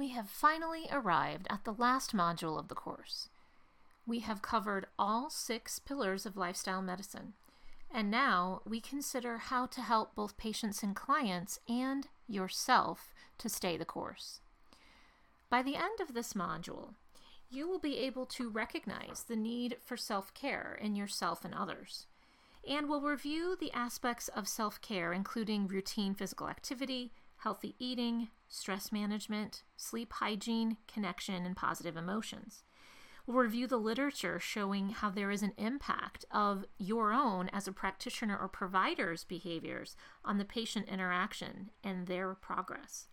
we have finally arrived at the last module of the course. We have covered all six pillars of lifestyle medicine, and now we consider how to help both patients and clients and yourself to stay the course. By the end of this module, you will be able to recognize the need for self care in yourself and others. And we'll review the aspects of self care, including routine physical activity, healthy eating, stress management, sleep hygiene, connection, and positive emotions. We'll review the literature showing how there is an impact of your own as a practitioner or provider's behaviors on the patient interaction and their progress.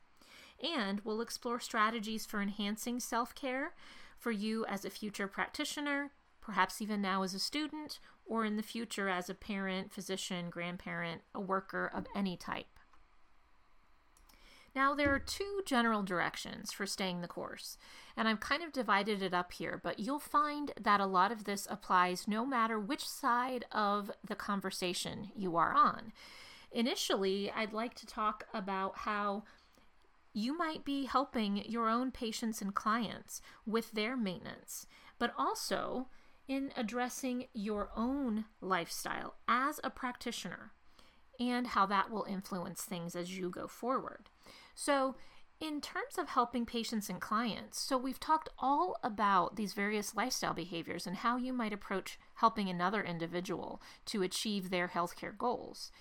And we'll explore strategies for enhancing self care for you as a future practitioner, perhaps even now as a student, or in the future as a parent, physician, grandparent, a worker of any type. Now, there are two general directions for staying the course, and I've kind of divided it up here, but you'll find that a lot of this applies no matter which side of the conversation you are on. Initially, I'd like to talk about how you might be helping your own patients and clients with their maintenance, but also in addressing your own lifestyle as a practitioner and how that will influence things as you go forward. So, in terms of helping patients and clients, so we've talked all about these various lifestyle behaviors and how you might approach helping another individual to achieve their healthcare goals.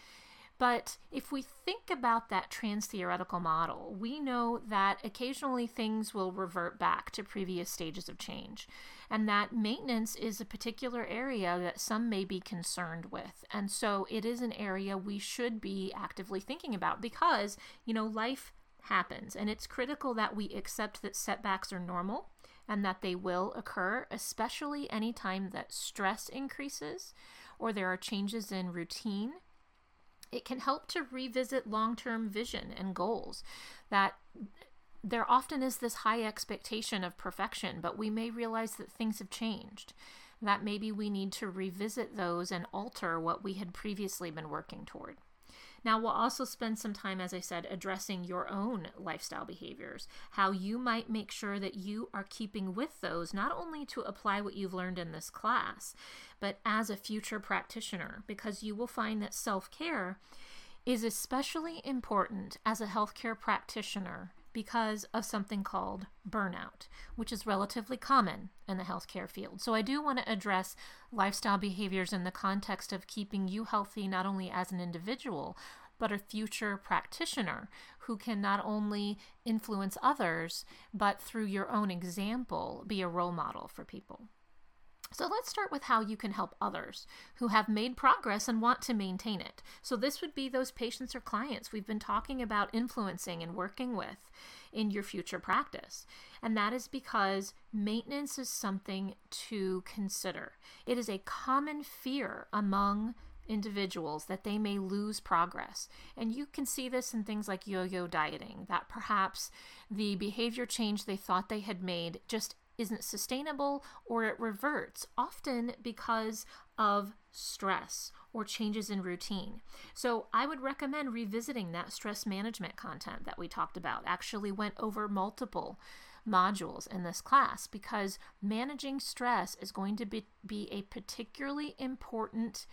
But if we think about that trans theoretical model, we know that occasionally things will revert back to previous stages of change, and that maintenance is a particular area that some may be concerned with. And so it is an area we should be actively thinking about because, you know, life happens, and it's critical that we accept that setbacks are normal and that they will occur, especially anytime that stress increases or there are changes in routine it can help to revisit long term vision and goals. That there often is this high expectation of perfection, but we may realize that things have changed. That maybe we need to revisit those and alter what we had previously been working toward. Now, we'll also spend some time, as I said, addressing your own lifestyle behaviors, how you might make sure that you are keeping with those, not only to apply what you've learned in this class, but as a future practitioner, because you will find that self care is especially important as a healthcare practitioner because of something called burnout, which is relatively common in the healthcare field. So, I do want to address lifestyle behaviors in the context of keeping you healthy not only as an individual, but a future practitioner who can not only influence others, but through your own example, be a role model for people. So let's start with how you can help others who have made progress and want to maintain it. So this would be those patients or clients we've been talking about influencing and working with in your future practice. And that is because maintenance is something to consider. It is a common fear among individuals that they may lose progress. And you can see this in things like yo yo dieting, that perhaps the behavior change they thought they had made just isn't sustainable or it reverts, often because of stress or changes in routine. So, I would recommend revisiting that stress management content that we talked about. Actually, went over multiple modules in this class because managing stress is going to be, be a particularly important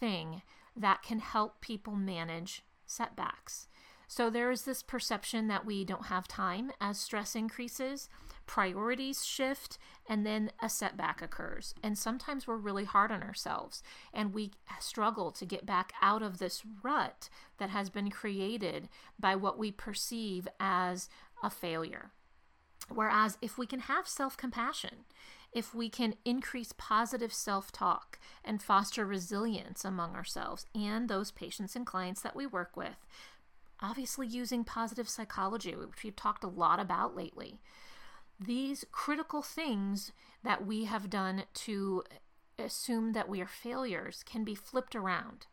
thing that can help people manage setbacks. So, there is this perception that we don't have time as stress increases priorities shift, and then a setback occurs. And sometimes we're really hard on ourselves and we struggle to get back out of this rut that has been created by what we perceive as a failure. Whereas if we can have self compassion, if we can increase positive self talk and foster resilience among ourselves and those patients and clients that we work with, obviously using positive psychology, which we've talked a lot about lately, these critical things that we have done to assume that we are failures can be flipped around.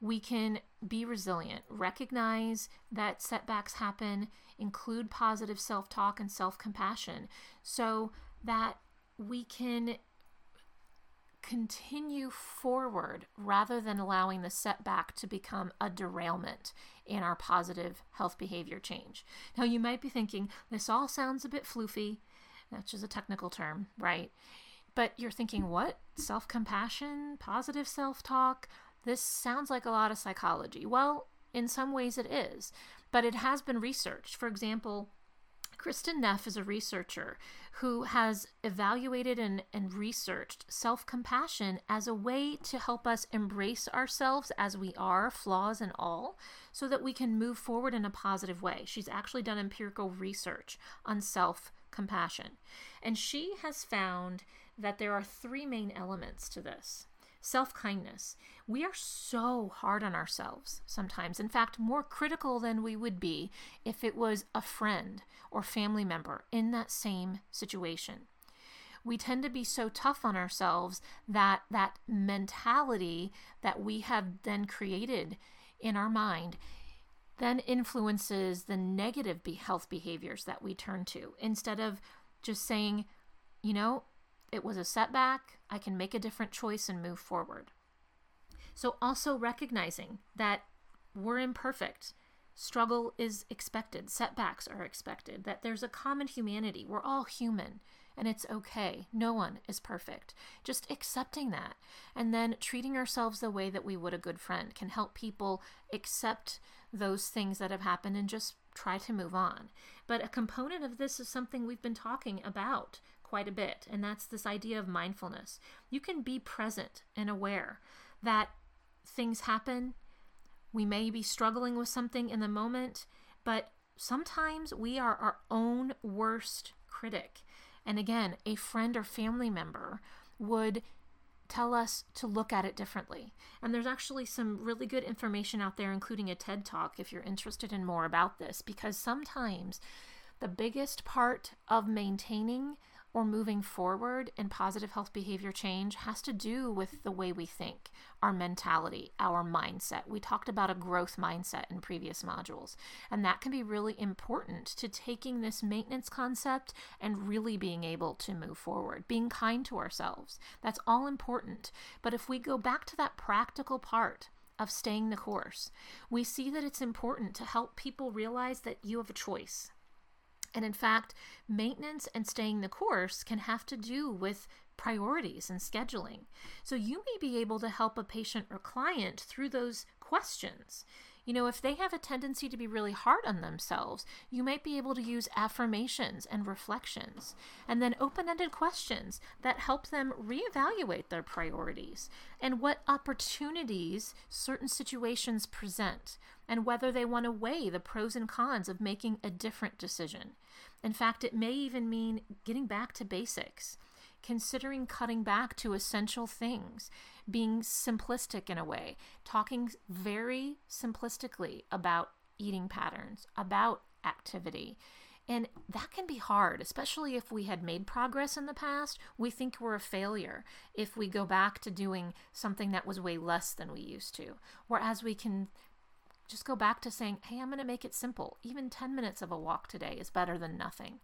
We can be resilient, recognize that setbacks happen, include positive self talk and self compassion so that we can continue forward rather than allowing the setback to become a derailment in our positive health behavior change. Now, you might be thinking, this all sounds a bit floofy. That's just a technical term, right? But you're thinking, what? Self compassion, positive self talk? This sounds like a lot of psychology. Well, in some ways it is, but it has been researched. For example, Kristin Neff is a researcher who has evaluated and, and researched self compassion as a way to help us embrace ourselves as we are, flaws and all, so that we can move forward in a positive way. She's actually done empirical research on self compassion. And she has found that there are three main elements to this self kindness. We are so hard on ourselves sometimes. In fact, more critical than we would be if it was a friend or family member in that same situation. We tend to be so tough on ourselves that that mentality that we have then created in our mind then influences the negative be- health behaviors that we turn to instead of just saying, you know, it was a setback. I can make a different choice and move forward. So, also recognizing that we're imperfect. Struggle is expected, setbacks are expected, that there's a common humanity. We're all human and it's okay. No one is perfect. Just accepting that and then treating ourselves the way that we would a good friend can help people accept those things that have happened and just try to move on. But a component of this is something we've been talking about quite a bit, and that's this idea of mindfulness. You can be present and aware that things happen. We may be struggling with something in the moment, but sometimes we are our own worst critic. And again, a friend or family member would tell us to look at it differently. And there's actually some really good information out there, including a TED Talk, if you're interested in more about this, because sometimes the biggest part of maintaining or moving forward in positive health behavior change has to do with the way we think, our mentality, our mindset. We talked about a growth mindset in previous modules, and that can be really important to taking this maintenance concept and really being able to move forward, being kind to ourselves. That's all important. But if we go back to that practical part, of staying the course, we see that it's important to help people realize that you have a choice and in fact, maintenance and staying the course can have to do with priorities and scheduling. So you may be able to help a patient or client through those questions. You know, if they have a tendency to be really hard on themselves, you might be able to use affirmations and reflections, and then open ended questions that help them reevaluate their priorities and what opportunities certain situations present, and whether they want to weigh the pros and cons of making a different decision. In fact, it may even mean getting back to basics considering cutting back to essential things, being simplistic in a way, talking very simplistically about eating patterns, about activity. And that can be hard, especially if we had made progress in the past. We think we're a failure if we go back to doing something that was way less than we used to. Whereas we can just go back to saying, hey, I'm going to make it simple. Even 10 minutes of a walk today is better than nothing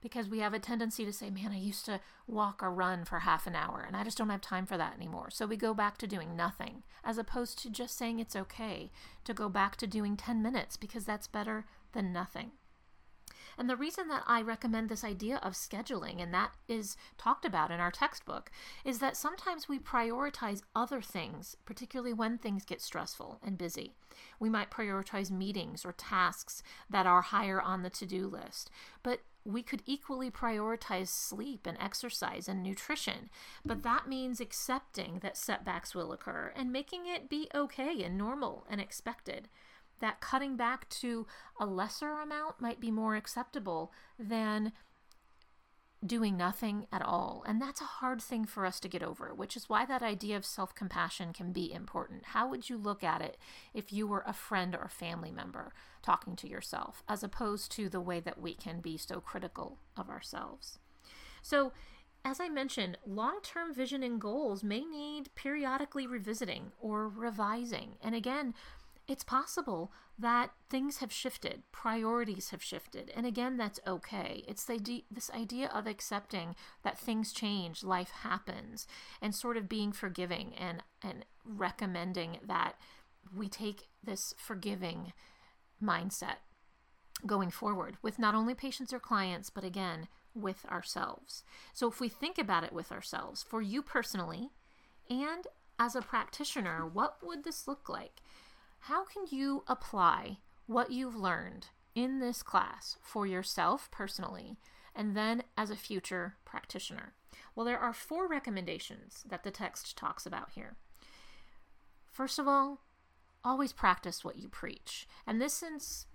because we have a tendency to say, man, I used to walk or run for half an hour and I just don't have time for that anymore. So we go back to doing nothing as opposed to just saying it's okay to go back to doing 10 minutes because that's better than nothing. And the reason that I recommend this idea of scheduling, and that is talked about in our textbook, is that sometimes we prioritize other things, particularly when things get stressful and busy. We might prioritize meetings or tasks that are higher on the to do list. But we could equally prioritize sleep and exercise and nutrition, but that means accepting that setbacks will occur and making it be okay and normal and expected. That cutting back to a lesser amount might be more acceptable than doing nothing at all. And that's a hard thing for us to get over, which is why that idea of self compassion can be important. How would you look at it if you were a friend or family member talking to yourself, as opposed to the way that we can be so critical of ourselves? So, as I mentioned, long term vision and goals may need periodically revisiting or revising. And again, it's possible that things have shifted, priorities have shifted, and again, that's okay. It's the, this idea of accepting that things change, life happens, and sort of being forgiving and and recommending that we take this forgiving mindset going forward with not only patients or clients, but again, with ourselves. So if we think about it with ourselves, for you personally and as a practitioner, what would this look like? How can you apply what you've learned in this class for yourself personally and then as a future practitioner? Well, there are four recommendations that the text talks about here. First of all, always practice what you preach. And this is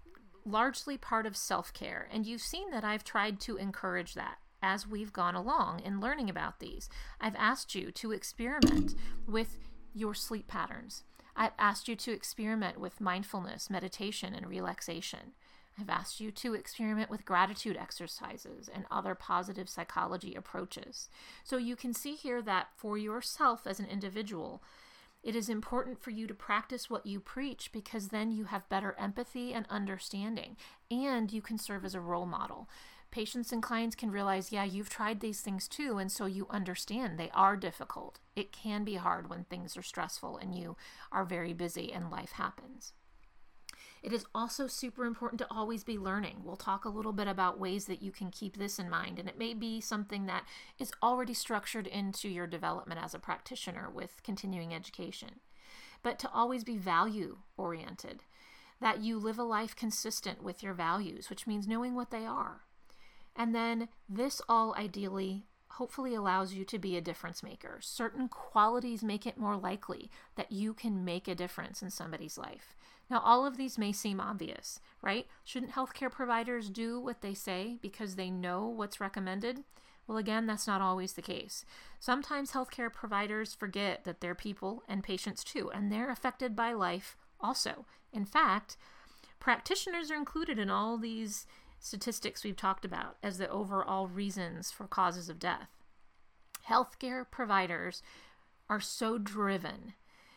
largely part of self care. And you've seen that I've tried to encourage that as we've gone along in learning about these. I've asked you to experiment with your sleep patterns. I've asked you to experiment with mindfulness, meditation, and relaxation. I've asked you to experiment with gratitude exercises and other positive psychology approaches. So you can see here that for yourself as an individual, it is important for you to practice what you preach because then you have better empathy and understanding, and you can serve as a role model. Patients and clients can realize, yeah, you've tried these things too, and so you understand they are difficult. It can be hard when things are stressful and you are very busy and life happens. It is also super important to always be learning. We'll talk a little bit about ways that you can keep this in mind, and it may be something that is already structured into your development as a practitioner with continuing education. But to always be value oriented, that you live a life consistent with your values, which means knowing what they are. And then this all ideally hopefully allows you to be a difference maker. Certain qualities make it more likely that you can make a difference in somebody's life. Now, all of these may seem obvious, right? Shouldn't healthcare providers do what they say because they know what's recommended? Well, again, that's not always the case. Sometimes healthcare providers forget that they're people and patients too, and they're affected by life also. In fact, practitioners are included in all these statistics we've talked about as the overall reasons for causes of death. Healthcare providers are so driven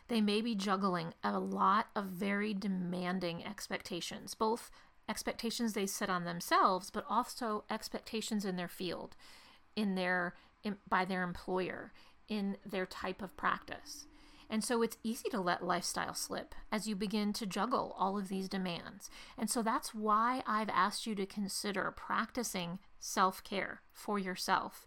they may be juggling a lot of very demanding expectations, both expectations they set on themselves, but also expectations in their field, in their in, by their employer, in their type of practice. And so it's easy to let lifestyle slip as you begin to juggle all of these demands. And so that's why I've asked you to consider practicing self care for yourself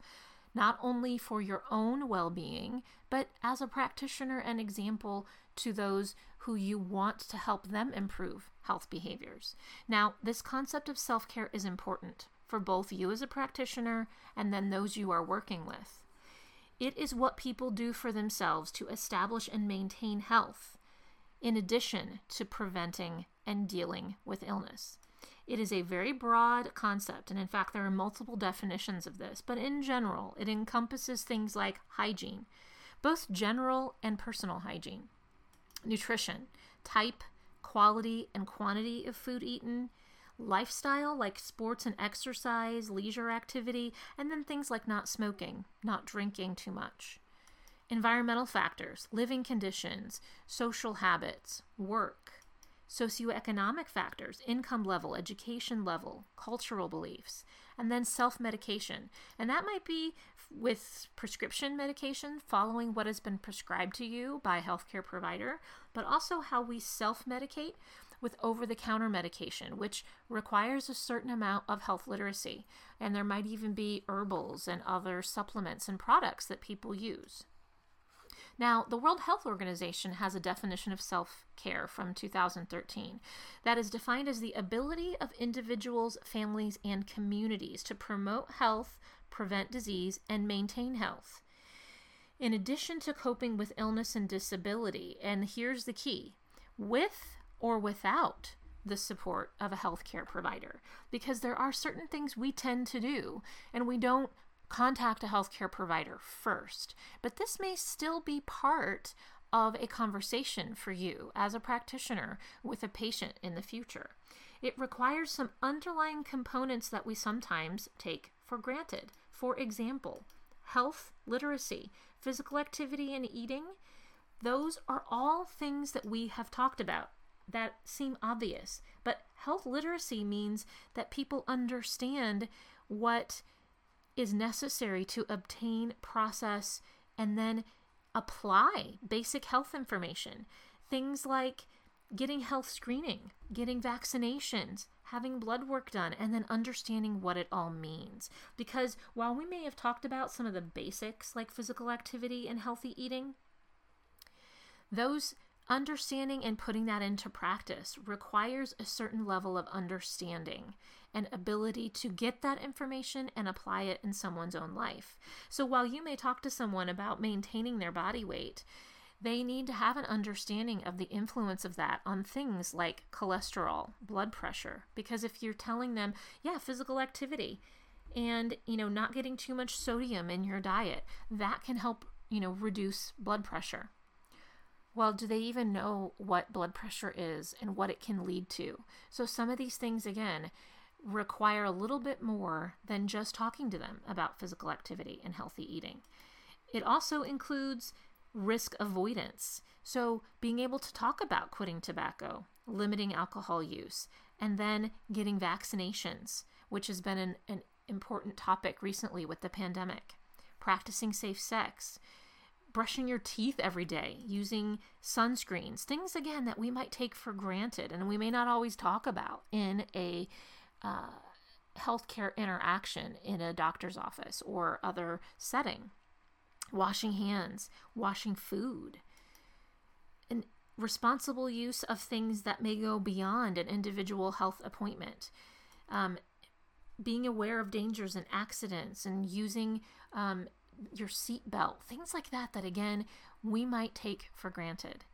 not only for your own well being, but as a practitioner and example to those who you want to help them improve health behaviors. Now, this concept of self care is important for both you as a practitioner and then those you are working with. It is what people do for themselves to establish and maintain health, in addition to preventing and dealing with illness. It is a very broad concept, and in fact, there are multiple definitions of this, but in general, it encompasses things like hygiene, both general and personal hygiene, nutrition, type, quality, and quantity of food eaten, lifestyle like sports and exercise, leisure activity, and then things like not smoking, not drinking too much. Environmental factors, living conditions, social habits, work, socioeconomic factors, income level, education level, cultural beliefs, and then self medication. And that might be with prescription medication, following what has been prescribed to you by a healthcare provider, but also how we self medicate with over the counter medication, which requires a certain amount of health literacy. And there might even be herbals and other supplements and products that people use. Now, the World Health Organization has a definition of self care from 2013 that is defined as the ability of individuals, families, and communities to promote health, prevent disease, and maintain health. In addition to coping with illness and disability, and here's the key with or without the support of a healthcare provider, because there are certain things we tend to do and we don't contact a healthcare provider first. But this may still be part of a conversation for you as a practitioner with a patient in the future. It requires some underlying components that we sometimes take for granted. For example, health literacy, physical activity and eating. Those are all things that we have talked about that seem obvious. But health literacy means that people understand what is necessary to obtain, process, and then apply basic health information. Things like getting health screening, getting vaccinations, having blood work done, and then understanding what it all means. Because while we may have talked about some of the basics like physical activity and healthy eating, those understanding and putting that into practice requires a certain level of understanding and ability to get that information and apply it in someone's own life. So while you may talk to someone about maintaining their body weight, they need to have an understanding of the influence of that on things like cholesterol, blood pressure. Because if you're telling them, yeah, physical activity and, you know, not getting too much sodium in your diet, that can help, you know, reduce blood pressure. Well, do they even know what blood pressure is and what it can lead to? So, some of these things, again, require a little bit more than just talking to them about physical activity and healthy eating. It also includes risk avoidance. So, being able to talk about quitting tobacco, limiting alcohol use, and then getting vaccinations, which has been an, an important topic recently with the pandemic, practicing safe sex, brushing your teeth every day, using sunscreens, things again that we might take for granted and we may not always talk about in a uh, healthcare interaction in a doctor's office or other setting washing hands, washing food, and responsible use of things that may go beyond an individual health appointment. Um, being aware of dangers and accidents and using um, your seatbelt, things like that, that again, we might take for granted.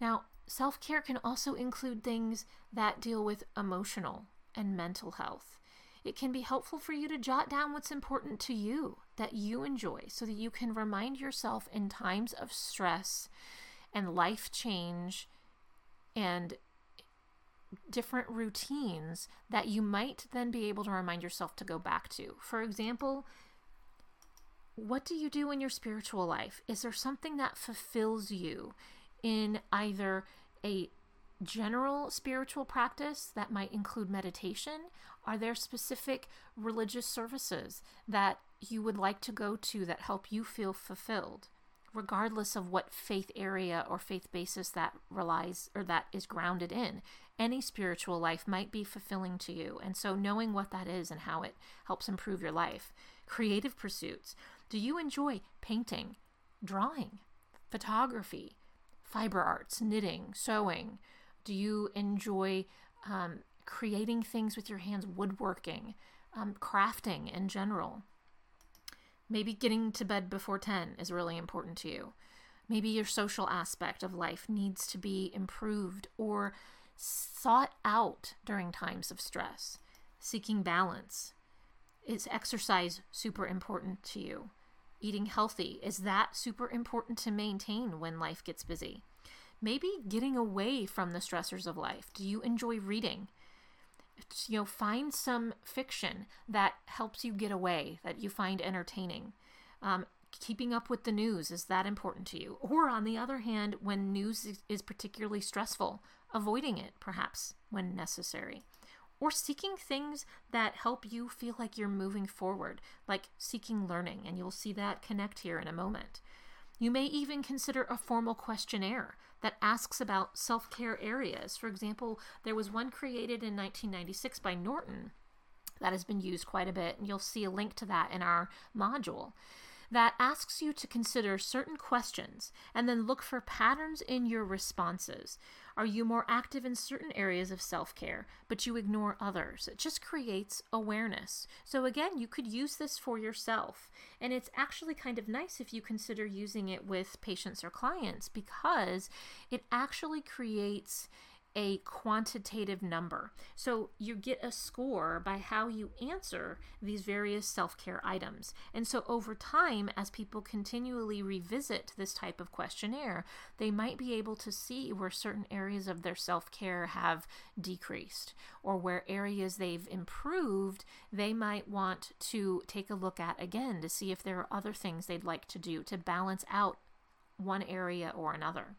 Now, self care can also include things that deal with emotional and mental health. It can be helpful for you to jot down what's important to you that you enjoy so that you can remind yourself in times of stress and life change and different routines that you might then be able to remind yourself to go back to. For example, what do you do in your spiritual life? Is there something that fulfills you in either a general spiritual practice that might include meditation? Are there specific religious services that you would like to go to that help you feel fulfilled, regardless of what faith area or faith basis that relies or that is grounded in? Any spiritual life might be fulfilling to you. And so, knowing what that is and how it helps improve your life. Creative pursuits. Do you enjoy painting, drawing, photography, fiber arts, knitting, sewing? Do you enjoy um, creating things with your hands, woodworking, um, crafting in general? Maybe getting to bed before 10 is really important to you. Maybe your social aspect of life needs to be improved or sought out during times of stress. Seeking balance. Is exercise super important to you? Eating healthy, is that super important to maintain when life gets busy? maybe getting away from the stressors of life. Do you enjoy reading? You know, find some fiction that helps you get away, that you find entertaining. Um, keeping up with the news, is that important to you? Or, on the other hand, when news is particularly stressful, avoiding it perhaps when necessary. Or seeking things that help you feel like you're moving forward, like seeking learning, and you'll see that connect here in a moment. You may even consider a formal questionnaire that asks about self care areas. For example, there was one created in 1996 by Norton that has been used quite a bit, and you'll see a link to that in our module that asks you to consider certain questions and then look for patterns in your responses. Are you more active in certain areas of self care, but you ignore others? It just creates awareness. So, again, you could use this for yourself. And it's actually kind of nice if you consider using it with patients or clients because it actually creates a quantitative number. So you get a score by how you answer these various self care items. And so over time, as people continually revisit this type of questionnaire, they might be able to see where certain areas of their self care have decreased or where areas they've improved, they might want to take a look at again to see if there are other things they'd like to do to balance out one area or another.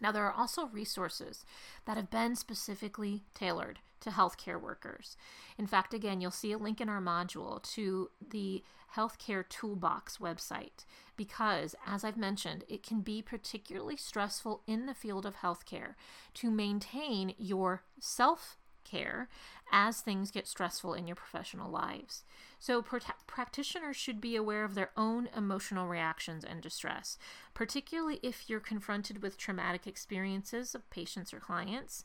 Now, there are also resources that have been specifically tailored to healthcare workers. In fact, again, you'll see a link in our module to the Healthcare Toolbox website because, as I've mentioned, it can be particularly stressful in the field of healthcare to maintain your self care as things get stressful in your professional lives. So, pr- practitioners should be aware of their own emotional reactions and distress, particularly if you're confronted with traumatic experiences of patients or clients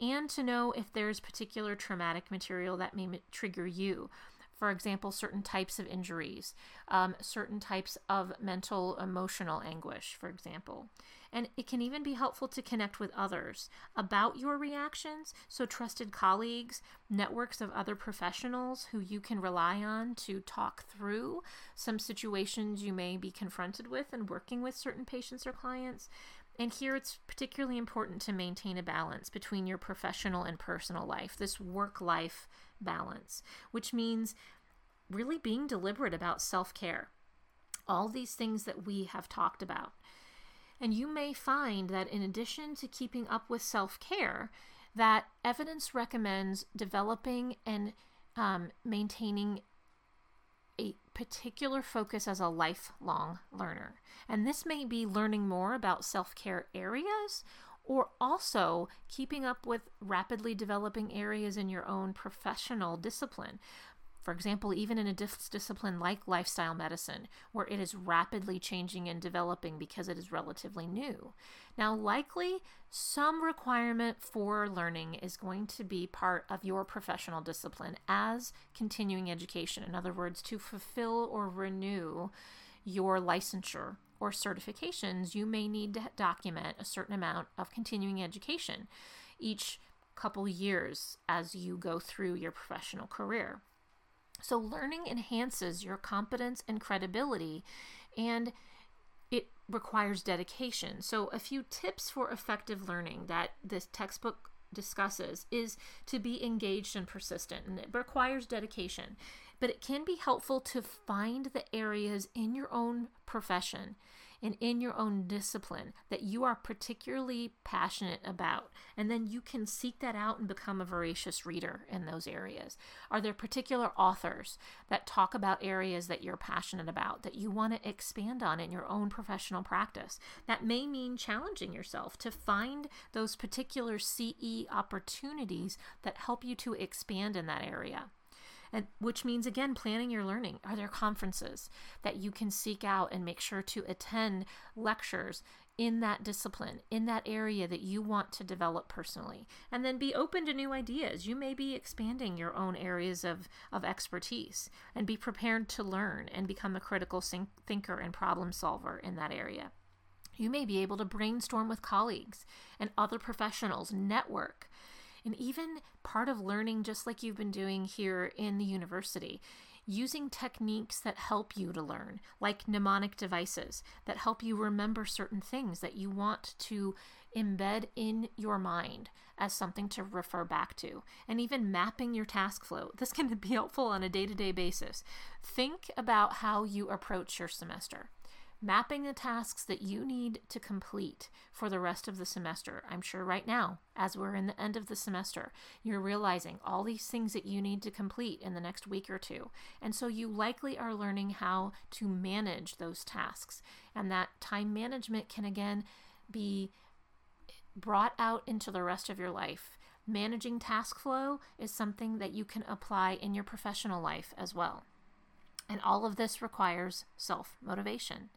and to know if there's particular traumatic material that may trigger you. For example, certain types of injuries, um, certain types of mental emotional anguish, for example. And it can even be helpful to connect with others about your reactions. So, trusted colleagues, networks of other professionals who you can rely on to talk through some situations you may be confronted with and working with certain patients or clients and here it's particularly important to maintain a balance between your professional and personal life, this work life balance, which means really being deliberate about self care. All these things that we have talked about. And you may find that in addition to keeping up with self care, that evidence recommends developing and um, maintaining a particular focus as a lifelong learner. And this may be learning more about self care areas or also keeping up with rapidly developing areas in your own professional discipline. For example, even in a dis- discipline like lifestyle medicine, where it is rapidly changing and developing because it is relatively new. Now, likely some requirement for learning is going to be part of your professional discipline as continuing education. In other words, to fulfill or renew your licensure or certifications, you may need to document a certain amount of continuing education each couple years as you go through your professional career. So, learning enhances your competence and credibility, and it requires dedication. So, a few tips for effective learning that this textbook discusses is to be engaged and persistent, and it requires dedication. But it can be helpful to find the areas in your own profession and in your own discipline that you are particularly passionate about. And then you can seek that out and become a voracious reader in those areas. Are there particular authors that talk about areas that you're passionate about that you want to expand on in your own professional practice? That may mean challenging yourself to find those particular CE opportunities that help you to expand in that area and which means again planning your learning are there conferences that you can seek out and make sure to attend lectures in that discipline, in that area that you want to develop personally. And then be open to new ideas. You may be expanding your own areas of, of expertise and be prepared to learn and become a critical thinker and problem solver in that area. You may be able to brainstorm with colleagues and other professionals, network, and even part of learning, just like you've been doing here in the university, using techniques that help you to learn, like mnemonic devices that help you remember certain things that you want to embed in your mind as something to refer back to, and even mapping your task flow. This can be helpful on a day to day basis. Think about how you approach your semester mapping the tasks that you need to complete for the rest of the semester. I'm sure right now, as we're in the end of the semester, you're realizing all these things that you need to complete in the next week or two. And so you likely are learning how to manage those tasks. And that time management can again be brought out into the rest of your life. Managing task flow is something that you can apply in your professional life as well. And all of this requires self motivation.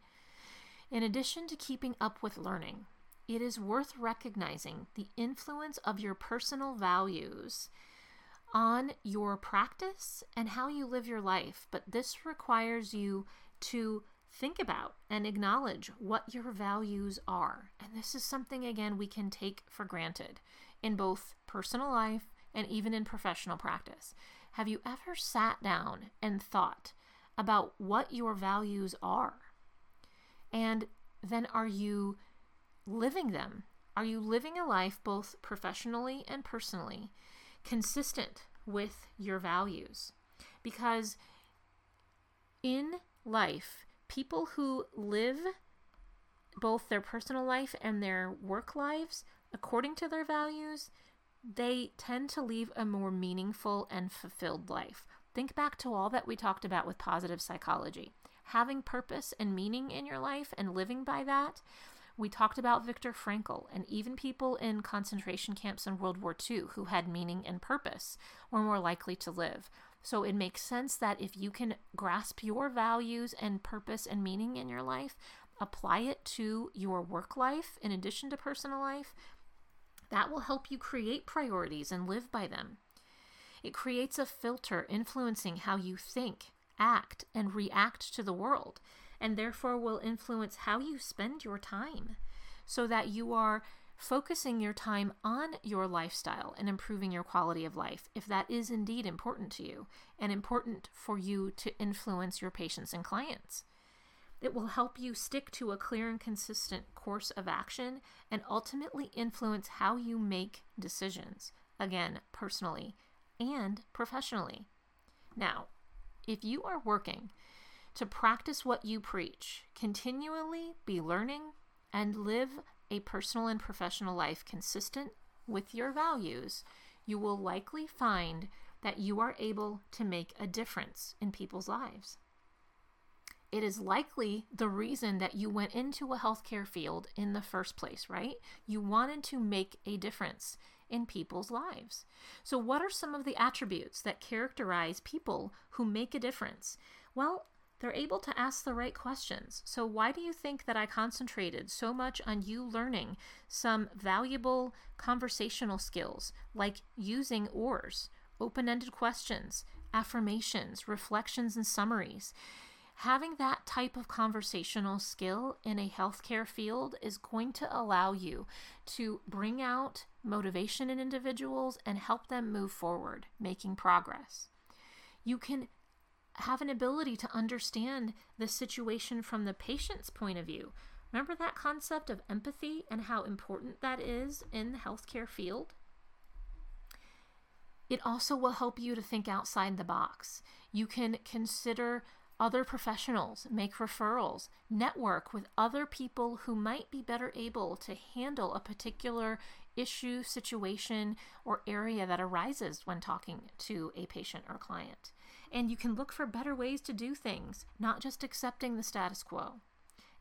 In addition to keeping up with learning, it is worth recognizing the influence of your personal values on your practice and how you live your life. But this requires you to think about and acknowledge what your values are. And this is something, again, we can take for granted in both personal life and even in professional practice. Have you ever sat down and thought about what your values are? And then are you living them? Are you living a life both professionally and personally consistent with your values? Because in life, people who live both their personal life and their work lives according to their values, they tend to leave a more meaningful and fulfilled life. Think back to all that we talked about with positive psychology. Having purpose and meaning in your life and living by that. We talked about Viktor Frankl and even people in concentration camps in World War II who had meaning and purpose were more likely to live. So it makes sense that if you can grasp your values and purpose and meaning in your life, apply it to your work life in addition to personal life, that will help you create priorities and live by them. It creates a filter influencing how you think, act, and react to the world, and therefore will influence how you spend your time so that you are focusing your time on your lifestyle and improving your quality of life if that is indeed important to you and important for you to influence your patients and clients. It will help you stick to a clear and consistent course of action and ultimately influence how you make decisions, again, personally and professionally. Now, if you are working to practice what you preach, continually be learning, and live a personal and professional life consistent with your values, you will likely find that you are able to make a difference in people's lives. It is likely the reason that you went into a healthcare field in the first place, right? You wanted to make a difference in people's lives. So, what are some of the attributes that characterize people who make a difference? Well, they're able to ask the right questions. So, why do you think that I concentrated so much on you learning some valuable conversational skills like using OARS, open ended questions, affirmations, reflections, and summaries? Having that type of conversational skill in a healthcare field is going to allow you to bring out motivation in individuals and help them move forward, making progress. You can have an ability to understand the situation from the patient's point of view. Remember that concept of empathy and how important that is in the healthcare field? It also will help you to think outside the box. You can consider other professionals, make referrals, network with other people who might be better able to handle a particular issue, situation, or area that arises when talking to a patient or client. And you can look for better ways to do things, not just accepting the status quo.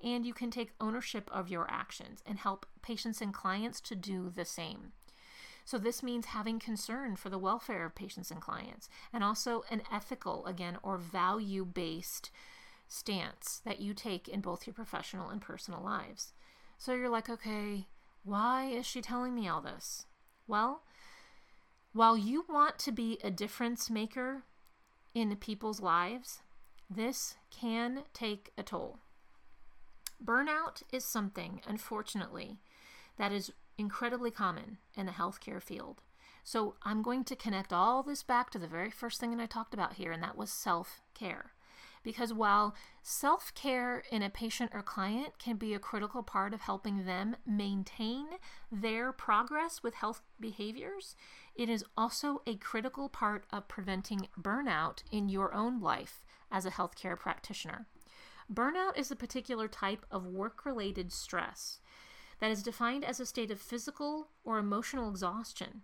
And you can take ownership of your actions and help patients and clients to do the same. So, this means having concern for the welfare of patients and clients, and also an ethical, again, or value based stance that you take in both your professional and personal lives. So, you're like, okay, why is she telling me all this? Well, while you want to be a difference maker in people's lives, this can take a toll. Burnout is something, unfortunately, that is incredibly common in the healthcare field. So I'm going to connect all this back to the very first thing that I talked about here, and that was self care. Because while self care in a patient or client can be a critical part of helping them maintain their progress with health behaviors, it is also a critical part of preventing burnout in your own life as a healthcare practitioner. Burnout is a particular type of work related stress that is defined as a state of physical or emotional exhaustion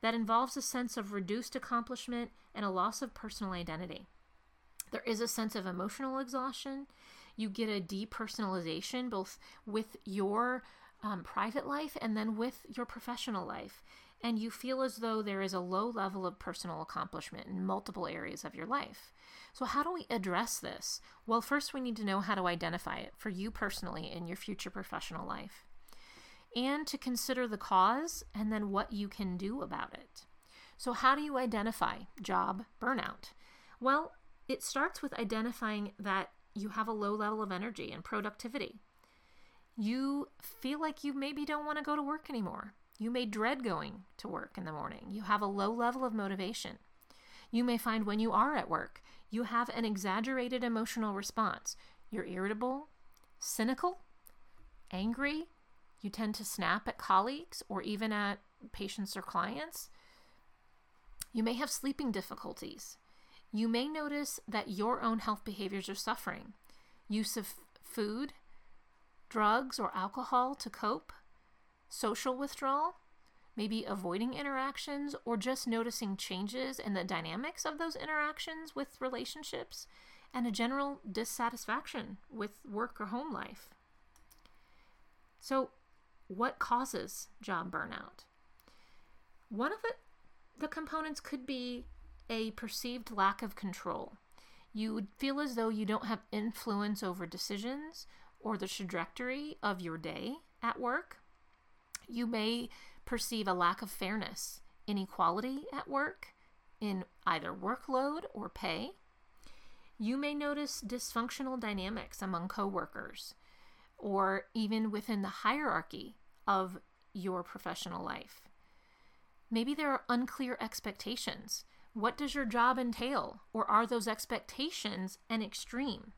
that involves a sense of reduced accomplishment and a loss of personal identity. There is a sense of emotional exhaustion. You get a depersonalization both with your um, private life and then with your professional life. And you feel as though there is a low level of personal accomplishment in multiple areas of your life. So, how do we address this? Well, first, we need to know how to identify it for you personally in your future professional life and to consider the cause and then what you can do about it. So, how do you identify job burnout? Well, it starts with identifying that you have a low level of energy and productivity. You feel like you maybe don't want to go to work anymore. You may dread going to work in the morning. You have a low level of motivation. You may find when you are at work, you have an exaggerated emotional response. You're irritable, cynical, angry, you tend to snap at colleagues or even at patients or clients. You may have sleeping difficulties. You may notice that your own health behaviors are suffering. Use of food, drugs or alcohol to cope, social withdrawal, maybe avoiding interactions, or just noticing changes in the dynamics of those interactions with relationships, and a general dissatisfaction with work or home life. So, what causes job burnout? One of it, the components could be a perceived lack of control. You would feel as though you don't have influence over decisions or the trajectory of your day at work. You may perceive a lack of fairness, inequality at work in either workload or pay. You may notice dysfunctional dynamics among coworkers or even within the hierarchy of your professional life. Maybe there are unclear expectations. What does your job entail? Or are those expectations an extreme?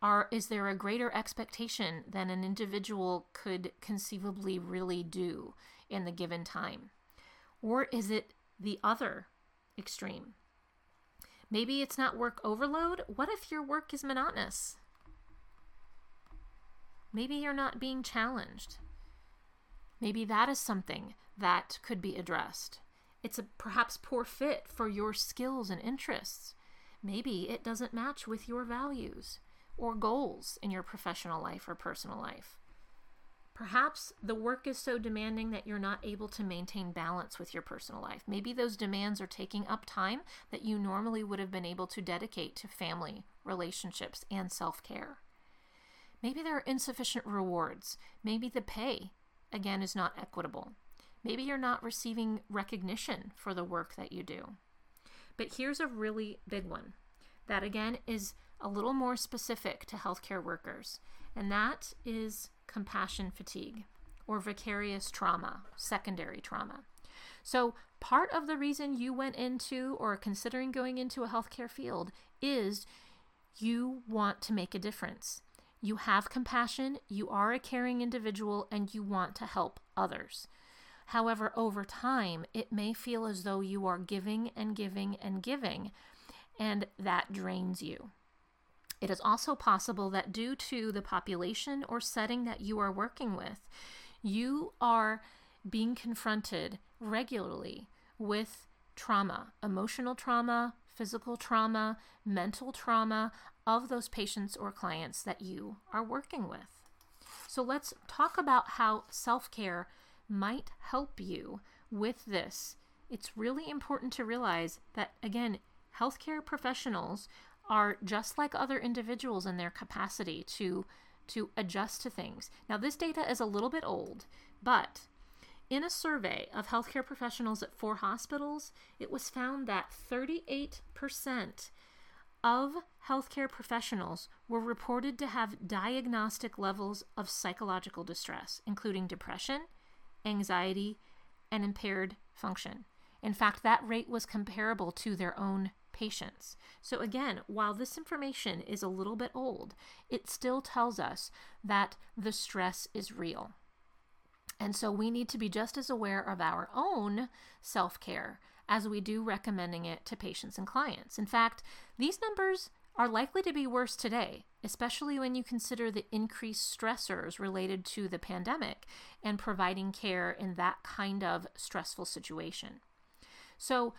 Are, is there a greater expectation than an individual could conceivably really do in the given time? Or is it the other extreme? Maybe it's not work overload. What if your work is monotonous? Maybe you're not being challenged. Maybe that is something that could be addressed. It's a perhaps poor fit for your skills and interests. Maybe it doesn't match with your values or goals in your professional life or personal life. Perhaps the work is so demanding that you're not able to maintain balance with your personal life. Maybe those demands are taking up time that you normally would have been able to dedicate to family, relationships, and self care. Maybe there are insufficient rewards. Maybe the pay, again, is not equitable. Maybe you're not receiving recognition for the work that you do. But here's a really big one that, again, is a little more specific to healthcare workers, and that is compassion fatigue or vicarious trauma, secondary trauma. So, part of the reason you went into or are considering going into a healthcare field is you want to make a difference. You have compassion, you are a caring individual, and you want to help others. However, over time, it may feel as though you are giving and giving and giving, and that drains you. It is also possible that due to the population or setting that you are working with, you are being confronted regularly with trauma, emotional trauma, physical trauma, mental trauma of those patients or clients that you are working with. So let's talk about how self care might help you with this. It's really important to realize that, again, healthcare professionals are just like other individuals in their capacity to to adjust to things. Now this data is a little bit old, but in a survey of healthcare professionals at four hospitals, it was found that 38% of healthcare professionals were reported to have diagnostic levels of psychological distress, including depression, anxiety, and impaired function. In fact, that rate was comparable to their own patients. So, again, while this information is a little bit old, it still tells us that the stress is real. And so we need to be just as aware of our own self care as we do recommending it to patients and clients. In fact, these numbers are likely to be worse today, especially when you consider the increased stressors related to the pandemic and providing care in that kind of stressful situation. So,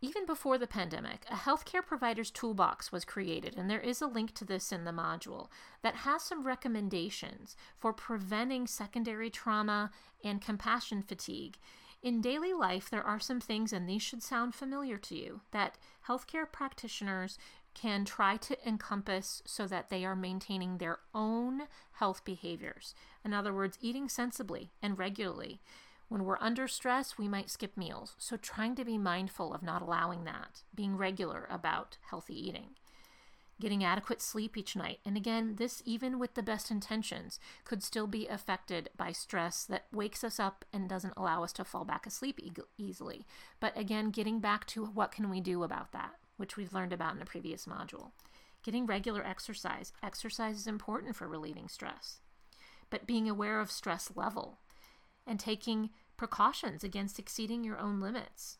even before the pandemic, a healthcare provider's toolbox was created, and there is a link to this in the module that has some recommendations for preventing secondary trauma and compassion fatigue. In daily life, there are some things, and these should sound familiar to you, that healthcare practitioners can try to encompass so that they are maintaining their own health behaviors. In other words, eating sensibly and regularly when we're under stress, we might skip meals. So, trying to be mindful of not allowing that, being regular about healthy eating, getting adequate sleep each night. And again, this, even with the best intentions, could still be affected by stress that wakes us up and doesn't allow us to fall back asleep e- easily. But again, getting back to what can we do about that, which we've learned about in a previous module. Getting regular exercise. Exercise is important for relieving stress. But being aware of stress level and taking precautions against exceeding your own limits.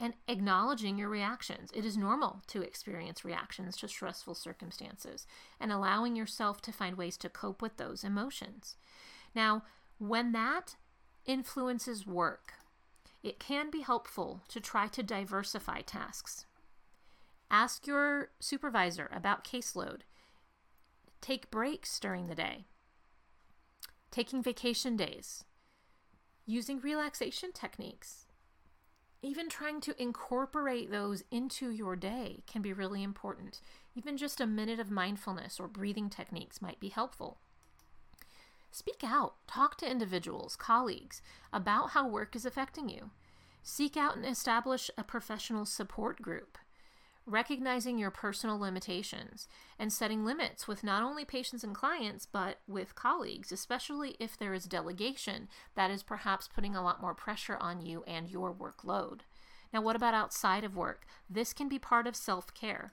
and acknowledging your reactions. It is normal to experience reactions to stressful circumstances and allowing yourself to find ways to cope with those emotions. Now, when that influences work, it can be helpful to try to diversify tasks. Ask your supervisor about caseload. Take breaks during the day. Taking vacation days. Using relaxation techniques even trying to incorporate those into your day can be really important. Even just a minute of mindfulness or breathing techniques might be helpful. Speak out, talk to individuals, colleagues about how work is affecting you. Seek out and establish a professional support group recognizing your personal limitations and setting limits with not only patients and clients, but with colleagues, especially if there is delegation that is perhaps putting a lot more pressure on you and your workload. Now, what about outside of work? This can be part of self care.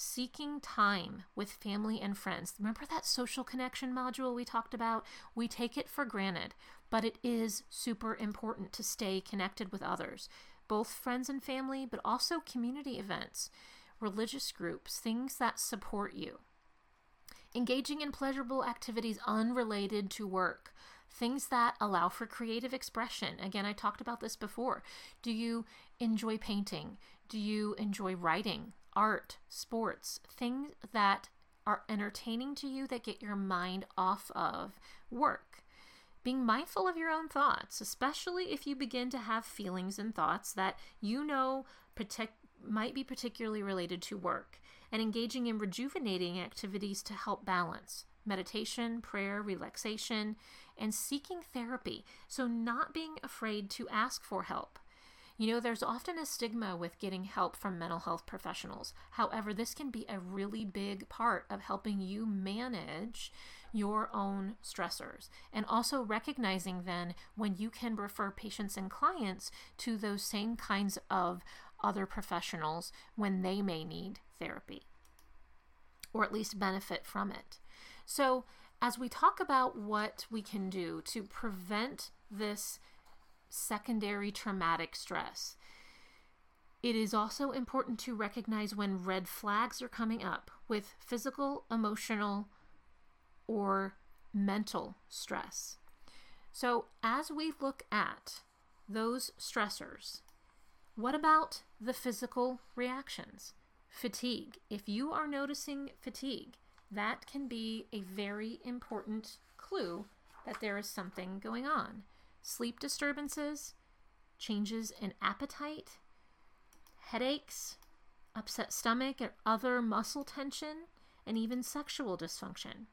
Seeking time with family and friends. Remember that social connection module we talked about? We take it for granted, but it is super important to stay connected with others both friends and family, but also community events, religious groups, things that support you. Engaging in pleasurable activities unrelated to work, things that allow for creative expression. Again, I talked about this before. Do you enjoy painting? Do you enjoy writing, art, sports, things that are entertaining to you that get your mind off of work? being mindful of your own thoughts, especially if you begin to have feelings and thoughts that you know protect, might be particularly related to work, and engaging in rejuvenating activities to help balance meditation, prayer, relaxation, and seeking therapy. So, not being afraid to ask for help. You know, there's often a stigma with getting help from mental health professionals. However, this can be a really big part of helping you manage your own stressors and also recognizing then when you can refer patients and clients to those same kinds of other professionals when they may need therapy or at least benefit from it. So, as we talk about what we can do to prevent this secondary traumatic stress, it is also important to recognize when red flags are coming up with physical, emotional, or mental stress. So, as we look at those stressors, what about the physical reactions? Fatigue. If you are noticing fatigue, that can be a very important clue that there is something going on. Sleep disturbances, changes in appetite, headaches, upset stomach, or other muscle tension, and even sexual dysfunction.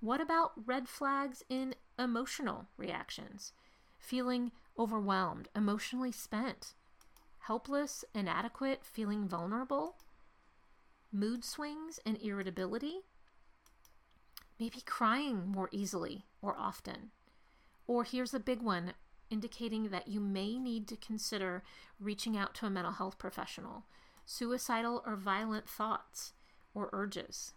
What about red flags in emotional reactions? Feeling overwhelmed, emotionally spent, helpless, inadequate, feeling vulnerable, mood swings and irritability, maybe crying more easily or often. Or here's a big one indicating that you may need to consider reaching out to a mental health professional, suicidal or violent thoughts or urges.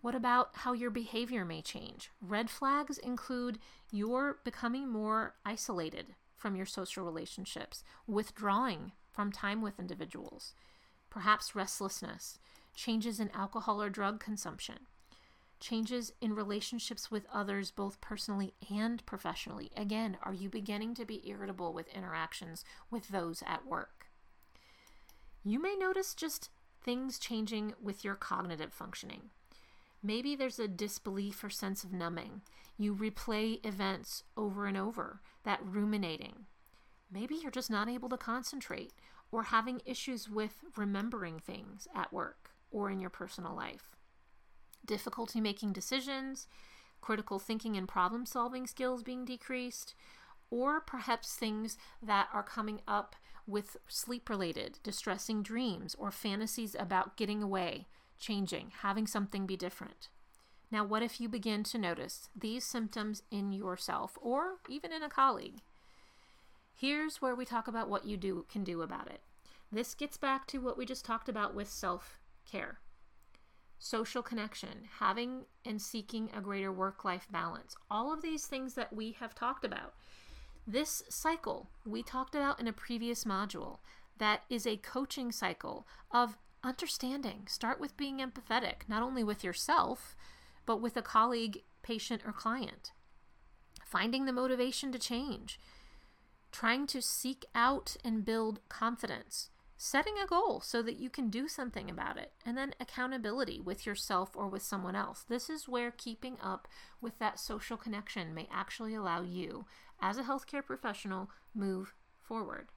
What about how your behavior may change? Red flags include your becoming more isolated from your social relationships, withdrawing from time with individuals, perhaps restlessness, changes in alcohol or drug consumption, changes in relationships with others, both personally and professionally. Again, are you beginning to be irritable with interactions with those at work? You may notice just things changing with your cognitive functioning. Maybe there's a disbelief or sense of numbing. You replay events over and over, that ruminating. Maybe you're just not able to concentrate or having issues with remembering things at work or in your personal life. Difficulty making decisions, critical thinking and problem solving skills being decreased, or perhaps things that are coming up with sleep related, distressing dreams or fantasies about getting away, changing, having something be different. Now, what if you begin to notice these symptoms in yourself or even in a colleague? Here's where we talk about what you do can do about it. This gets back to what we just talked about with self-care. Social connection, having and seeking a greater work-life balance. All of these things that we have talked about. This cycle we talked about in a previous module that is a coaching cycle of understanding. Start with being empathetic, not only with yourself, but with a colleague, patient, or client. Finding the motivation to change. Trying to seek out and build confidence. Setting a goal so that you can do something about it. And then accountability with yourself or with someone else. This is where keeping up with that social connection may actually allow you, as a healthcare professional, move forward.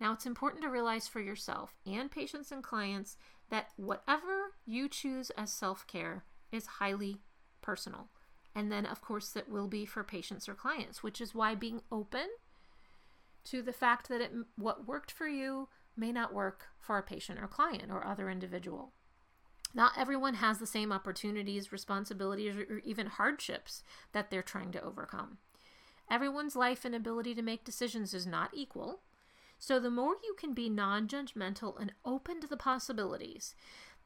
Now, it's important to realize for yourself and patients and clients that whatever you choose as self care is highly personal. And then, of course, that will be for patients or clients, which is why being open to the fact that it, what worked for you may not work for a patient or client or other individual. Not everyone has the same opportunities, responsibilities, or even hardships that they're trying to overcome. Everyone's life and ability to make decisions is not equal, so, the more you can be non judgmental and open to the possibilities,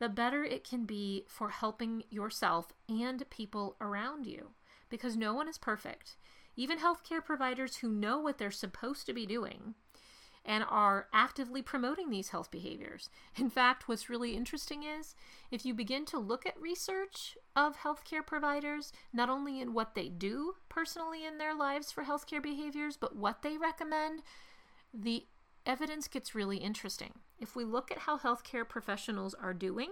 the better it can be for helping yourself and people around you. Because no one is perfect. Even healthcare providers who know what they're supposed to be doing and are actively promoting these health behaviors. In fact, what's really interesting is if you begin to look at research of healthcare providers, not only in what they do personally in their lives for healthcare behaviors, but what they recommend, the evidence gets really interesting. If we look at how healthcare professionals are doing,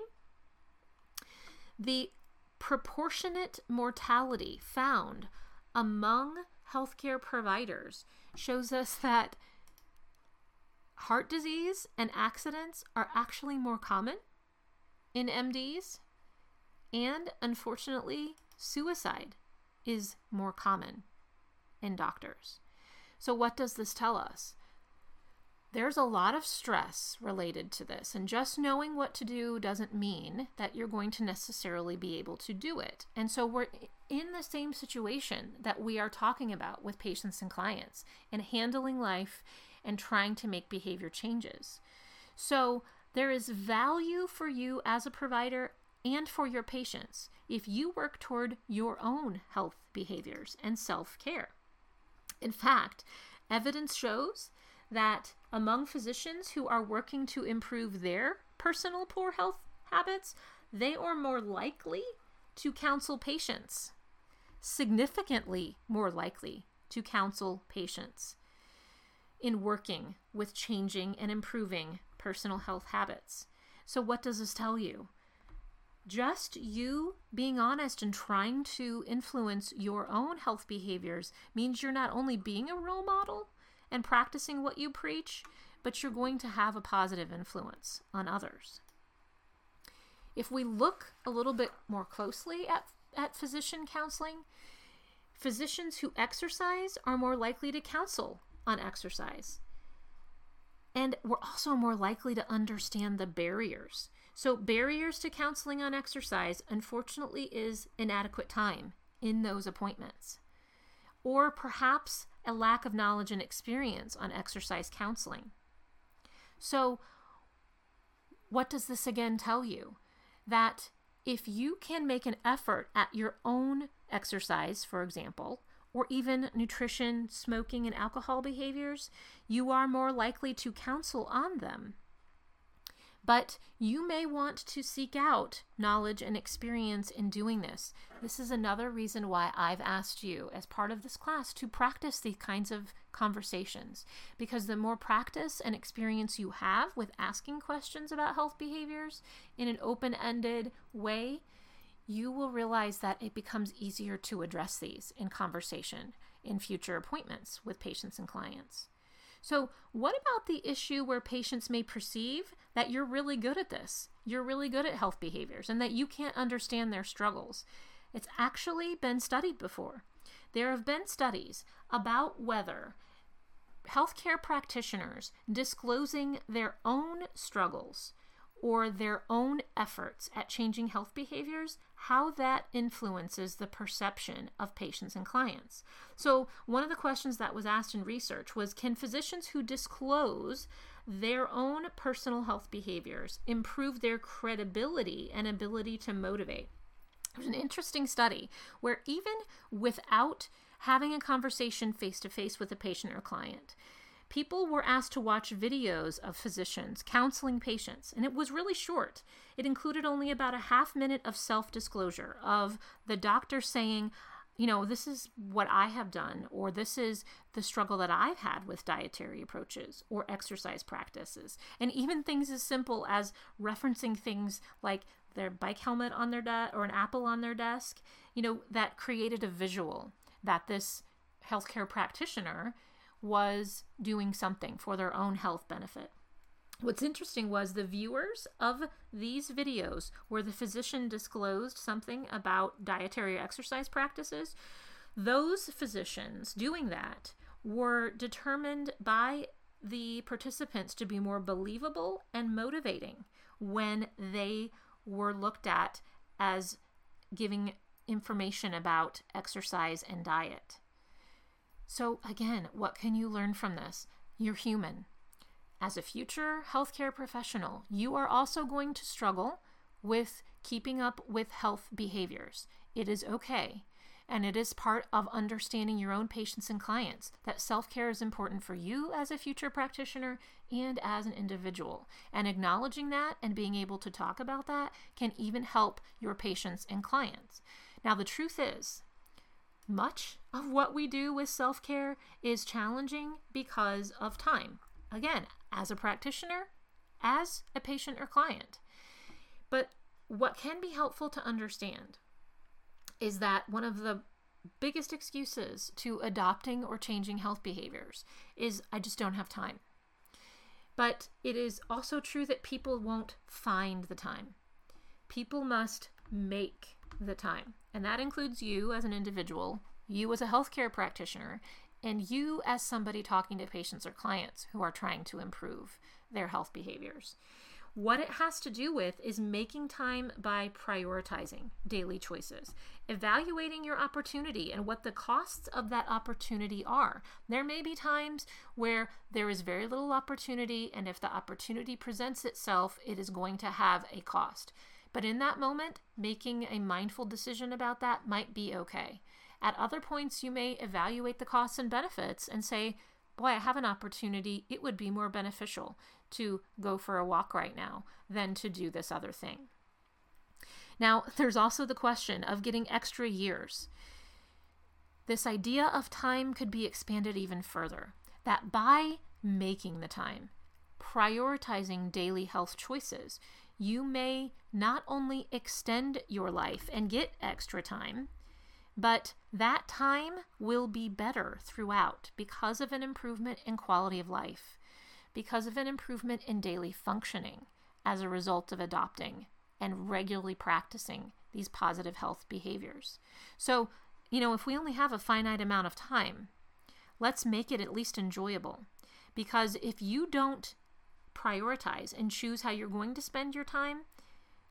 the proportionate mortality found among healthcare providers shows us that heart disease and accidents are actually more common in MDs, and unfortunately, suicide is more common in doctors. So, what does this tell us? There's a lot of stress related to this, and just knowing what to do doesn't mean that you're going to necessarily be able to do it. And so we're in the same situation that we are talking about with patients and clients and handling life and trying to make behavior changes. So there is value for you as a provider and for your patients if you work toward your own health behaviors and self care. In fact, evidence shows that among physicians who are working to improve their personal poor health habits, they are more likely to counsel patients, significantly more likely to counsel patients in working with changing and improving personal health habits. So, what does this tell you? Just you being honest and trying to influence your own health behaviors means you're not only being a role model, and practicing what you preach, but you're going to have a positive influence on others. If we look a little bit more closely at, at physician counseling, physicians who exercise are more likely to counsel on exercise. And we're also more likely to understand the barriers. So, barriers to counseling on exercise, unfortunately, is inadequate time in those appointments. Or perhaps a lack of knowledge and experience on exercise counseling. So, what does this again tell you? That if you can make an effort at your own exercise, for example, or even nutrition, smoking, and alcohol behaviors, you are more likely to counsel on them but you may want to seek out knowledge and experience in doing this. This is another reason why I've asked you, as part of this class, to practice these kinds of conversations. Because the more practice and experience you have with asking questions about health behaviors in an open ended way, you will realize that it becomes easier to address these in conversation in future appointments with patients and clients. So, what about the issue where patients may perceive that you're really good at this? You're really good at health behaviors and that you can't understand their struggles. It's actually been studied before. There have been studies about whether healthcare practitioners disclosing their own struggles or their own efforts at changing health behaviors, how that influences the perception of patients and clients. So, one of the questions that was asked in research was Can physicians who disclose their own personal health behaviors improve their credibility and ability to motivate? There's an interesting study where, even without having a conversation face to face with a patient or client, people were asked to watch videos of physicians counseling patients, and it was really short. It included only about a half minute of self disclosure of the doctor saying, you know, this is what I have done, or this is the struggle that I've had with dietary approaches or exercise practices. And even things as simple as referencing things like their bike helmet on their desk or an apple on their desk, you know, that created a visual that this healthcare practitioner was doing something for their own health benefit. What's interesting was the viewers of these videos where the physician disclosed something about dietary exercise practices, those physicians doing that were determined by the participants to be more believable and motivating when they were looked at as giving information about exercise and diet. So, again, what can you learn from this? You're human. As a future healthcare professional, you are also going to struggle with keeping up with health behaviors. It is okay. And it is part of understanding your own patients and clients that self care is important for you as a future practitioner and as an individual. And acknowledging that and being able to talk about that can even help your patients and clients. Now, the truth is, much of what we do with self care is challenging because of time. Again, as a practitioner, as a patient or client. But what can be helpful to understand is that one of the biggest excuses to adopting or changing health behaviors is I just don't have time. But it is also true that people won't find the time. People must make the time. And that includes you as an individual, you as a healthcare practitioner, and you as somebody talking to patients or clients who are trying to improve their health behaviors. What it has to do with is making time by prioritizing daily choices, evaluating your opportunity and what the costs of that opportunity are. There may be times where there is very little opportunity, and if the opportunity presents itself, it is going to have a cost. But in that moment, making a mindful decision about that might be okay. At other points, you may evaluate the costs and benefits and say, boy, I have an opportunity. It would be more beneficial to go for a walk right now than to do this other thing. Now, there's also the question of getting extra years. This idea of time could be expanded even further. That by making the time, prioritizing daily health choices, you may not only extend your life and get extra time, but that time will be better throughout because of an improvement in quality of life, because of an improvement in daily functioning as a result of adopting and regularly practicing these positive health behaviors. So, you know, if we only have a finite amount of time, let's make it at least enjoyable. Because if you don't prioritize and choose how you're going to spend your time,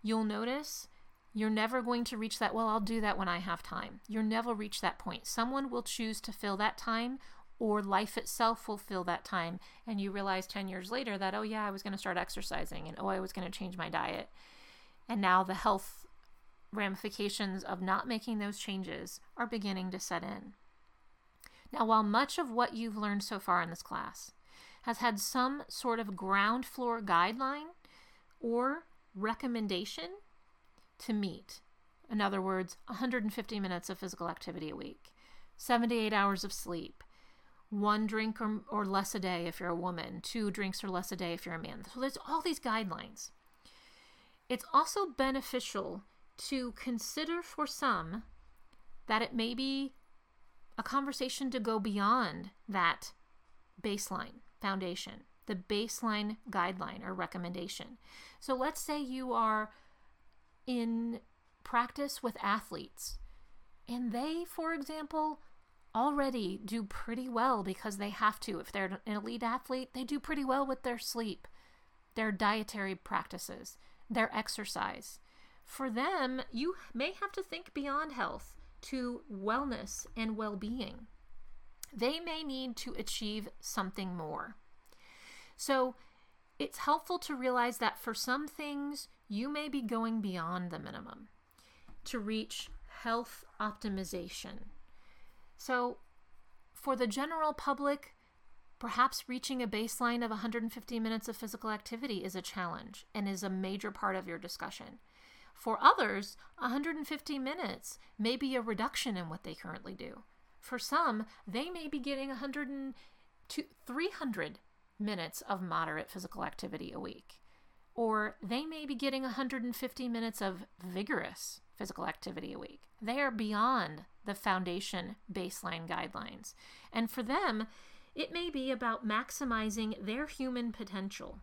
you'll notice you're never going to reach that. Well, I'll do that when I have time. You'll never reach that point. Someone will choose to fill that time, or life itself will fill that time. And you realize 10 years later that, oh, yeah, I was going to start exercising, and oh, I was going to change my diet. And now the health ramifications of not making those changes are beginning to set in. Now, while much of what you've learned so far in this class has had some sort of ground floor guideline or recommendation to meet. In other words, 150 minutes of physical activity a week, 78 hours of sleep, one drink or, or less a day if you're a woman, two drinks or less a day if you're a man. So there's all these guidelines. It's also beneficial to consider for some that it may be a conversation to go beyond that baseline foundation, the baseline guideline or recommendation. So let's say you are in practice with athletes and they, for example, already do pretty well because they have to. If they're an elite athlete, they do pretty well with their sleep, their dietary practices, their exercise. For them, you may have to think beyond health to wellness and well being they may need to achieve something more. So it's helpful to realize that for some things, you may be going beyond the minimum to reach health optimization. So, for the general public, Perhaps reaching a baseline of 150 minutes of physical activity is a challenge and is a major part of your discussion. For others, 150 minutes may be a reduction in what they currently do. For some, they may be getting 100 to 300 minutes of moderate physical activity a week. Or they may be getting 150 minutes of vigorous physical activity a week. They are beyond the foundation baseline guidelines. And for them, it may be about maximizing their human potential.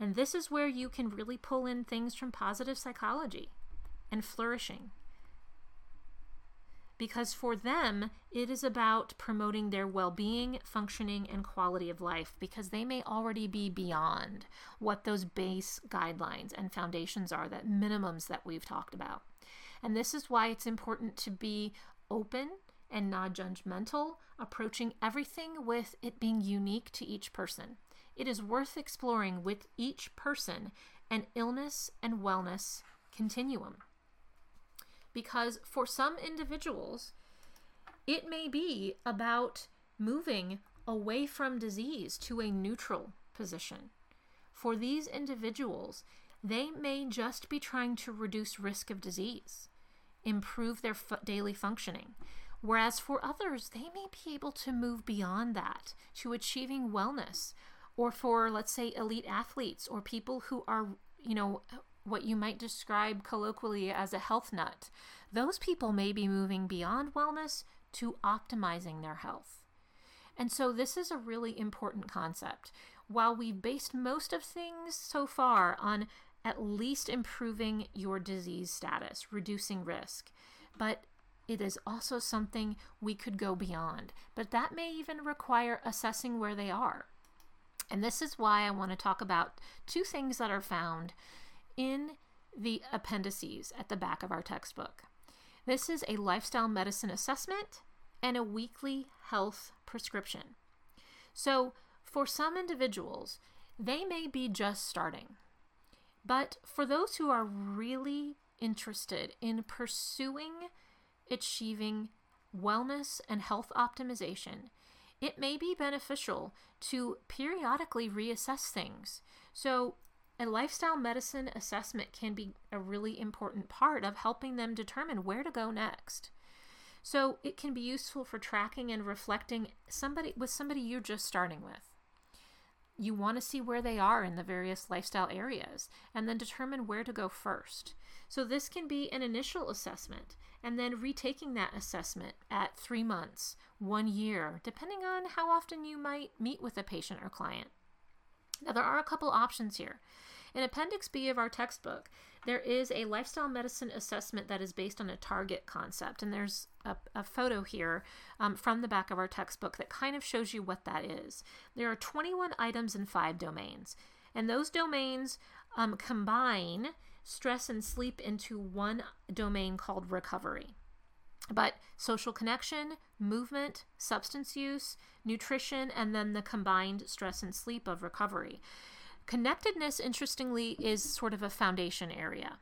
And this is where you can really pull in things from positive psychology and flourishing. Because for them, it is about promoting their well being, functioning, and quality of life because they may already be beyond what those base guidelines and foundations are, that minimums that we've talked about. And this is why it's important to be open and non judgmental, approaching everything with it being unique to each person. It is worth exploring with each person an illness and wellness continuum. Because for some individuals, it may be about moving away from disease to a neutral position. For these individuals, they may just be trying to reduce risk of disease, improve their f- daily functioning. Whereas for others, they may be able to move beyond that to achieving wellness. Or for, let's say, elite athletes or people who are, you know, what you might describe colloquially as a health nut. Those people may be moving beyond wellness to optimizing their health. And so, this is a really important concept. While we've based most of things so far on at least improving your disease status, reducing risk, but it is also something we could go beyond. But that may even require assessing where they are. And this is why I want to talk about two things that are found in the appendices at the back of our textbook. This is a lifestyle medicine assessment and a weekly health prescription. So, for some individuals, they may be just starting. But for those who are really interested in pursuing achieving wellness and health optimization, it may be beneficial to periodically reassess things. So, a lifestyle medicine assessment can be a really important part of helping them determine where to go next. So, it can be useful for tracking and reflecting somebody with somebody you're just starting with. You want to see where they are in the various lifestyle areas and then determine where to go first. So, this can be an initial assessment and then retaking that assessment at three months, one year, depending on how often you might meet with a patient or client. Now, there are a couple options here. In Appendix B of our textbook, there is a lifestyle medicine assessment that is based on a target concept. And there's a, a photo here um, from the back of our textbook that kind of shows you what that is. There are 21 items in five domains. And those domains um, combine stress and sleep into one domain called recovery. But social connection, movement, substance use, nutrition, and then the combined stress and sleep of recovery. Connectedness, interestingly, is sort of a foundation area.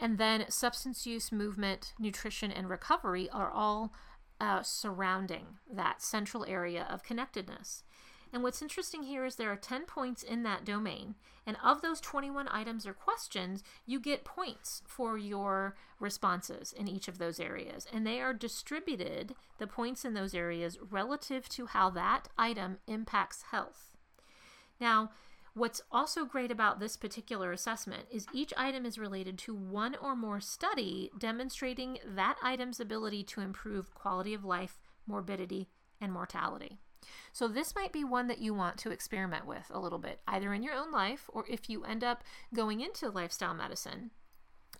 And then substance use, movement, nutrition, and recovery are all uh, surrounding that central area of connectedness. And what's interesting here is there are 10 points in that domain. And of those 21 items or questions, you get points for your responses in each of those areas. And they are distributed, the points in those areas, relative to how that item impacts health. Now, What's also great about this particular assessment is each item is related to one or more study demonstrating that item's ability to improve quality of life, morbidity, and mortality. So, this might be one that you want to experiment with a little bit, either in your own life or if you end up going into lifestyle medicine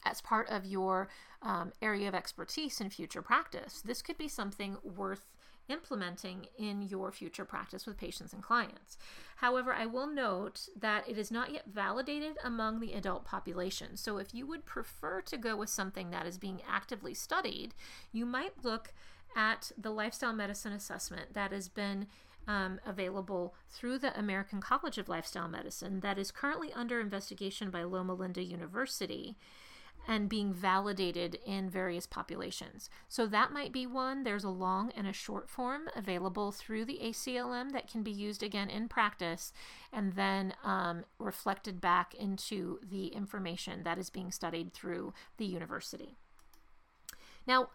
as part of your um, area of expertise in future practice. This could be something worth implementing in your future practice with patients and clients. However, I will note that it is not yet validated among the adult population. So, if you would prefer to go with something that is being actively studied, you might look at the lifestyle medicine assessment that has been um, available through the American College of Lifestyle Medicine that is currently under investigation by Loma Linda University and being validated in various populations. So that might be one. There's a long and a short form available through the ACLM that can be used again in practice and then um, reflected back into the information that is being studied through the university. Now,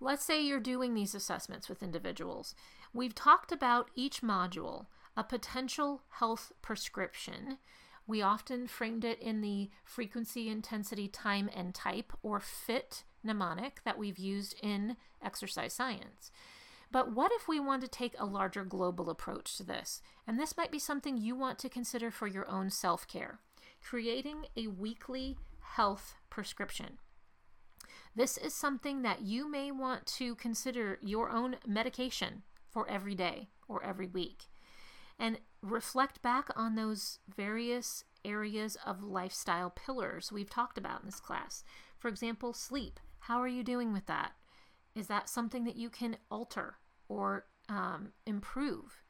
let's say you're doing these assessments with individuals. We've talked about each module, a potential health prescription we often framed it in the frequency, intensity, time, and type, or FIT mnemonic that we've used in exercise science. But what if we want to take a larger global approach to this? And this might be something you want to consider for your own self care creating a weekly health prescription. This is something that you may want to consider your own medication for every day or every week and reflect back on those various areas of lifestyle pillars we've talked about in this class. For example, sleep. How are you doing with that? Is that something that you can alter or um, improve?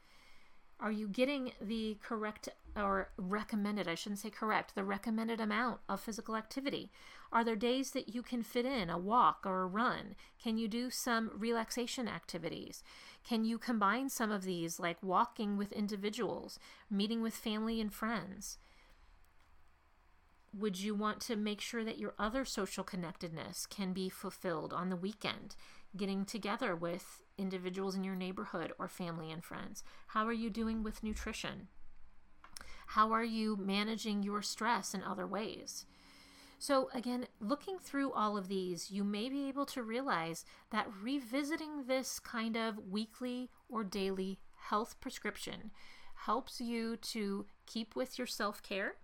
Are you getting the correct or recommended, I shouldn't say correct, the recommended amount of physical activity? Are there days that you can fit in a walk or a run? Can you do some relaxation activities? Can you combine some of these, like walking with individuals, meeting with family and friends? Would you want to make sure that your other social connectedness can be fulfilled on the weekend, getting together with individuals in your neighborhood or family and friends? How are you doing with nutrition? How are you managing your stress in other ways? So, again, looking through all of these, you may be able to realize that revisiting this kind of weekly or daily health prescription helps you to keep with your self care.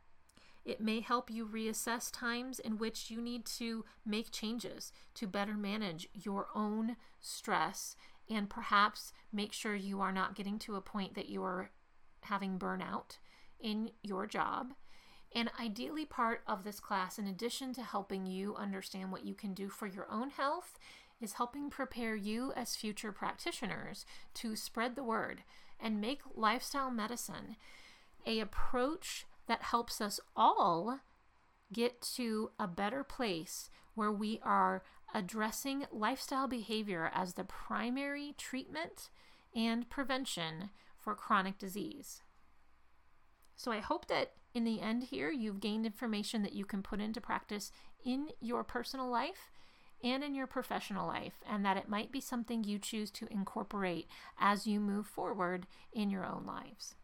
It may help you reassess times in which you need to make changes to better manage your own stress and perhaps make sure you are not getting to a point that you are having burnout in your job and ideally, part of this class, in addition to helping you understand what you can do for your own health, is helping prepare you as future practitioners to spread the word and make lifestyle medicine a approach that helps us all get to a better place where we are addressing lifestyle behavior as the primary treatment and prevention for chronic disease. So I hope that in the end here, you've gained information that you can put into practice in your personal life and in your professional life, and that it might be something you choose to incorporate as you move forward in your own lives.